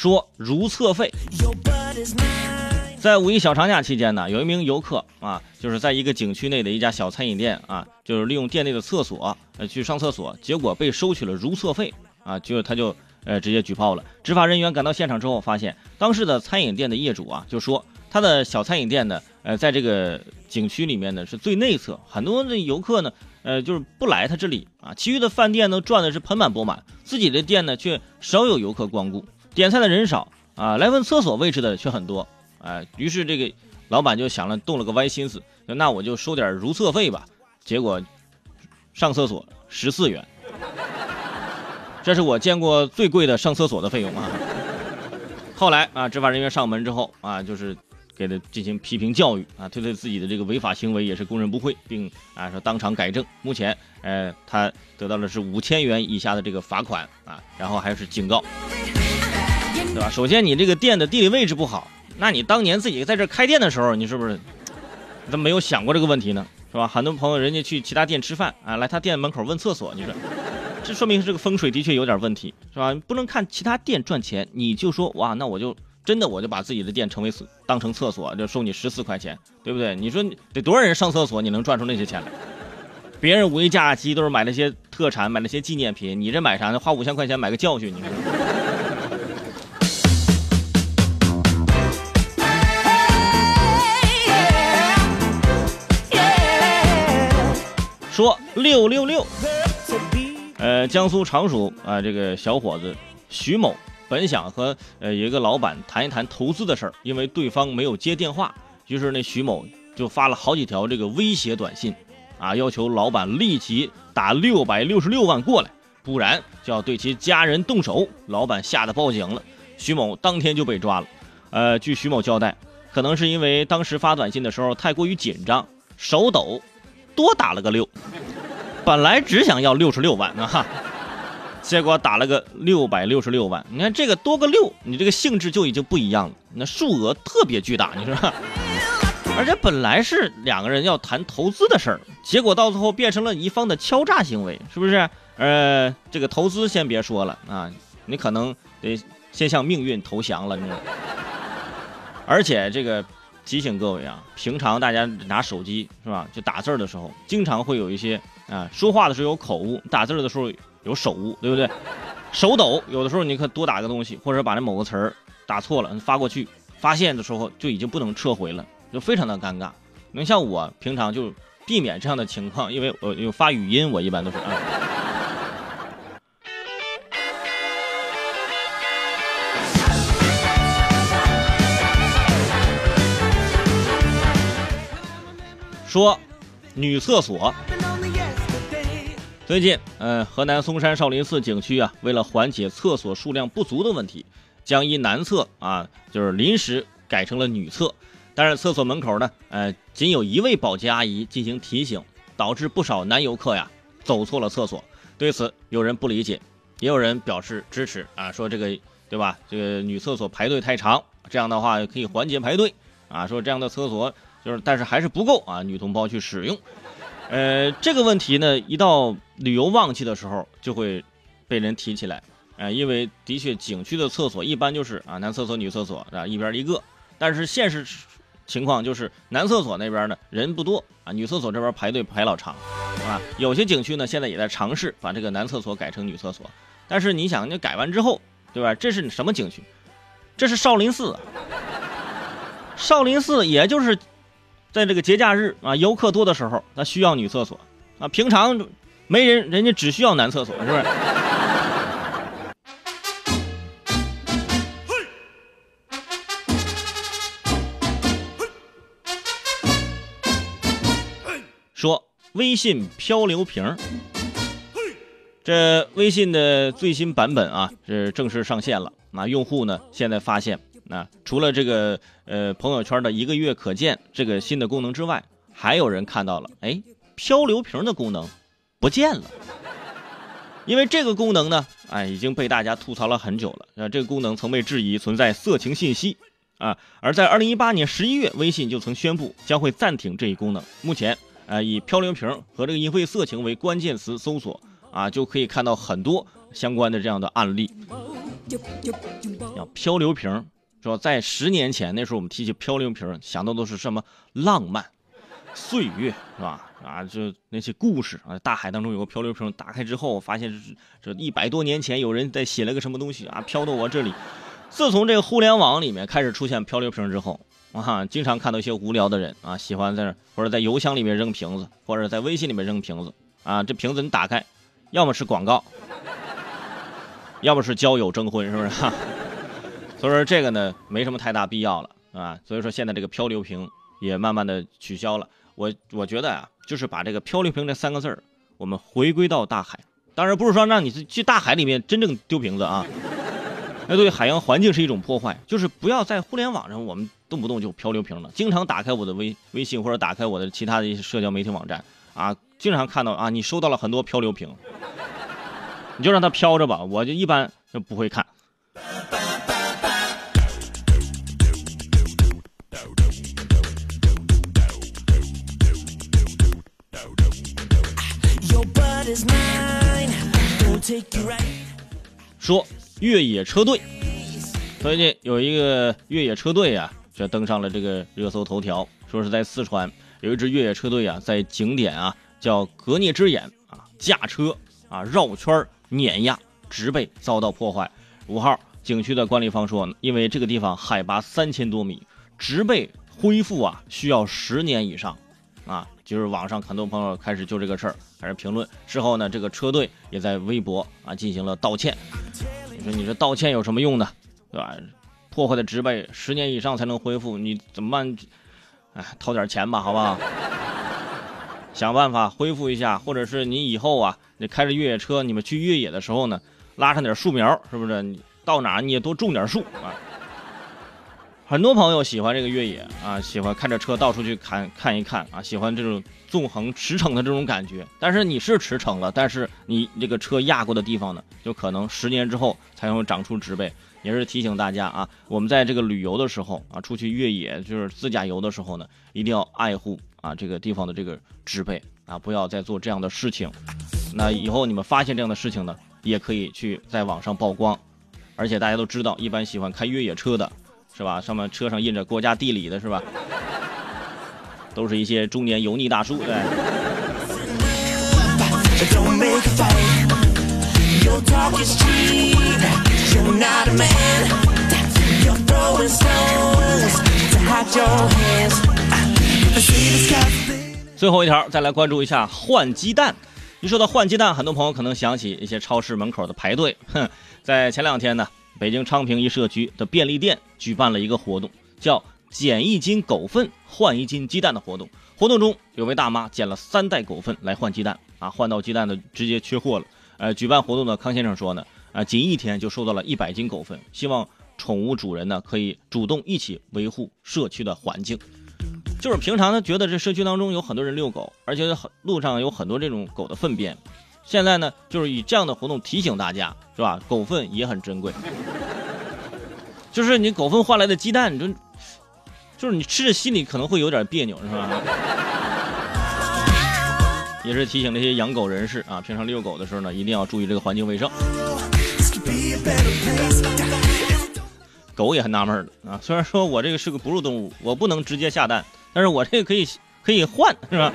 说如厕费。在五一小长假期间呢，有一名游客啊，就是在一个景区内的一家小餐饮店啊，就是利用店内的厕所呃去上厕所，结果被收取了如厕费啊，就他就呃直接举报了。执法人员赶到现场之后，发现当时的餐饮店的业主啊，就说他的小餐饮店呢，呃，在这个景区里面呢是最内侧，很多的游客呢，呃，就是不来他这里啊，其余的饭店呢赚的是盆满钵满，自己的店呢却少有游客光顾，点菜的人少啊，来问厕所位置的却很多。哎，于是这个老板就想了，动了个歪心思，那我就收点如厕费吧。结果上厕所十四元，这是我见过最贵的上厕所的费用啊。后来啊，执法人员上门之后啊，就是给他进行批评教育啊，他对自己的这个违法行为也是供认不讳，并啊说当场改正。目前，呃，他得到的是五千元以下的这个罚款啊，然后还是警告，对吧？首先，你这个店的地理位置不好。那你当年自己在这开店的时候，你是不是怎么没有想过这个问题呢？是吧？很多朋友人家去其他店吃饭啊，来他店门口问厕所，你说这说明这个风水的确有点问题，是吧？不能看其他店赚钱，你就说哇，那我就真的我就把自己的店成为当成厕所，就收你十四块钱，对不对？你说得多少人上厕所，你能赚出那些钱来？别人五一假期都是买那些特产，买那些纪念品，你这买啥呢？花五千块钱买个教训，你说？说六六六，呃，江苏常熟啊，这个小伙子徐某本想和呃有一个老板谈一谈投资的事儿，因为对方没有接电话，于是那徐某就发了好几条这个威胁短信，啊，要求老板立即打六百六十六万过来，不然就要对其家人动手。老板吓得报警了，徐某当天就被抓了。呃，据徐某交代，可能是因为当时发短信的时候太过于紧张，手抖。多打了个六，本来只想要六十六万啊，结果打了个六百六十六万。你看这个多个六，你这个性质就已经不一样了，那数额特别巨大，你说？而且本来是两个人要谈投资的事儿，结果到最后变成了一方的敲诈行为，是不是？呃，这个投资先别说了啊，你可能得先向命运投降了，你。而且这个。提醒各位啊，平常大家拿手机是吧？就打字的时候，经常会有一些啊，说话的时候有口误，打字的时候有手误，对不对？手抖，有的时候你可多打个东西，或者把那某个词儿打错了发过去，发现的时候就已经不能撤回了，就非常的尴尬。能像我平常就避免这样的情况，因为我有发语音，我一般都是啊。说，女厕所。最近，呃，河南嵩山少林寺景区啊，为了缓解厕所数量不足的问题，将一男厕啊，就是临时改成了女厕。但是厕所门口呢，呃，仅有一位保洁阿姨进行提醒，导致不少男游客呀走错了厕所。对此，有人不理解，也有人表示支持啊，说这个对吧？这个女厕所排队太长，这样的话可以缓解排队啊。说这样的厕所。就是，但是还是不够啊！女同胞去使用，呃，这个问题呢，一到旅游旺季的时候就会被人提起来，呃，因为的确景区的厕所一般就是啊，男厕所、女厕所啊，一边一个。但是现实情况就是男厕所那边呢人不多啊，女厕所这边排队排老长，啊，有些景区呢现在也在尝试把这个男厕所改成女厕所，但是你想，你改完之后，对吧？这是什么景区？这是少林寺，少林寺也就是。在这个节假日啊，游客多的时候，他需要女厕所啊。平常没人，人家只需要男厕所，是不是？说微信漂流瓶，这微信的最新版本啊是正式上线了。那用户呢，现在发现。那除了这个呃朋友圈的一个月可见这个新的功能之外，还有人看到了，哎，漂流瓶的功能不见了。因为这个功能呢，哎，已经被大家吐槽了很久了。啊，这个功能曾被质疑存在色情信息啊。而在二零一八年十一月，微信就曾宣布将会暂停这一功能。目前，啊，以漂流瓶和这个淫秽色情为关键词搜索啊，就可以看到很多相关的这样的案例。要漂流瓶，说在十年前那时候我们提起漂流瓶，想到都是什么浪漫、岁月，是吧？啊，就那些故事啊，大海当中有个漂流瓶，打开之后发现是这一百多年前有人在写了个什么东西啊，飘到我这里。自从这个互联网里面开始出现漂流瓶之后，啊，经常看到一些无聊的人啊，喜欢在那或者在邮箱里面扔瓶子，或者在微信里面扔瓶子啊，这瓶子你打开，要么是广告，要么是交友征婚，是不是？所以说这个呢，没什么太大必要了啊。所以说现在这个漂流瓶也慢慢的取消了。我我觉得啊，就是把这个漂流瓶这三个字儿，我们回归到大海。当然不是说让你去大海里面真正丢瓶子啊，那对海洋环境是一种破坏。就是不要在互联网上，我们动不动就漂流瓶了。经常打开我的微微信或者打开我的其他的一些社交媒体网站啊，经常看到啊，你收到了很多漂流瓶，你就让它飘着吧。我就一般就不会看。说越野车队，最近有一个越野车队啊，就登上了这个热搜头条。说是在四川有一支越野车队啊，在景点啊叫格聂之眼啊驾车啊绕圈碾压植被遭到破坏。五号景区的管理方说，因为这个地方海拔三千多米，植被恢复啊需要十年以上啊。就是网上很多朋友开始就这个事儿开始评论，之后呢，这个车队也在微博啊进行了道歉。你说你这道歉有什么用呢？对吧？破坏的植被十年以上才能恢复，你怎么办？哎，掏点钱吧，好不好？想办法恢复一下，或者是你以后啊，你开着越野车，你们去越野的时候呢，拉上点树苗，是不是？你到哪你也多种点树啊。很多朋友喜欢这个越野啊，喜欢开着车到处去看看一看啊，喜欢这种纵横驰骋的这种感觉。但是你是驰骋了，但是你这个车压过的地方呢，就可能十年之后才会长出植被。也是提醒大家啊，我们在这个旅游的时候啊，出去越野就是自驾游的时候呢，一定要爱护啊这个地方的这个植被啊，不要再做这样的事情。那以后你们发现这样的事情呢，也可以去在网上曝光。而且大家都知道，一般喜欢开越野车的。是吧？上面车上印着国家地理的是吧？都是一些中年油腻大叔，对。最后一条，再来关注一下换鸡蛋。一说到换鸡蛋，很多朋友可能想起一些超市门口的排队。哼，在前两天呢。北京昌平一社区的便利店举办了一个活动，叫“捡一斤狗粪换一斤鸡蛋”的活动。活动中，有位大妈捡了三袋狗粪来换鸡蛋，啊，换到鸡蛋的直接缺货了。呃，举办活动的康先生说呢，啊，仅一天就收到了一百斤狗粪，希望宠物主人呢可以主动一起维护社区的环境。就是平常呢觉得这社区当中有很多人遛狗，而且很路上有很多这种狗的粪便。现在呢，就是以这样的活动提醒大家，是吧？狗粪也很珍贵，就是你狗粪换来的鸡蛋，你就就是你吃着心里可能会有点别扭，是吧？也是提醒那些养狗人士啊，平常遛狗的时候呢，一定要注意这个环境卫生。狗也很纳闷的啊，虽然说我这个是个哺乳动物，我不能直接下蛋，但是我这个可以可以换，是吧？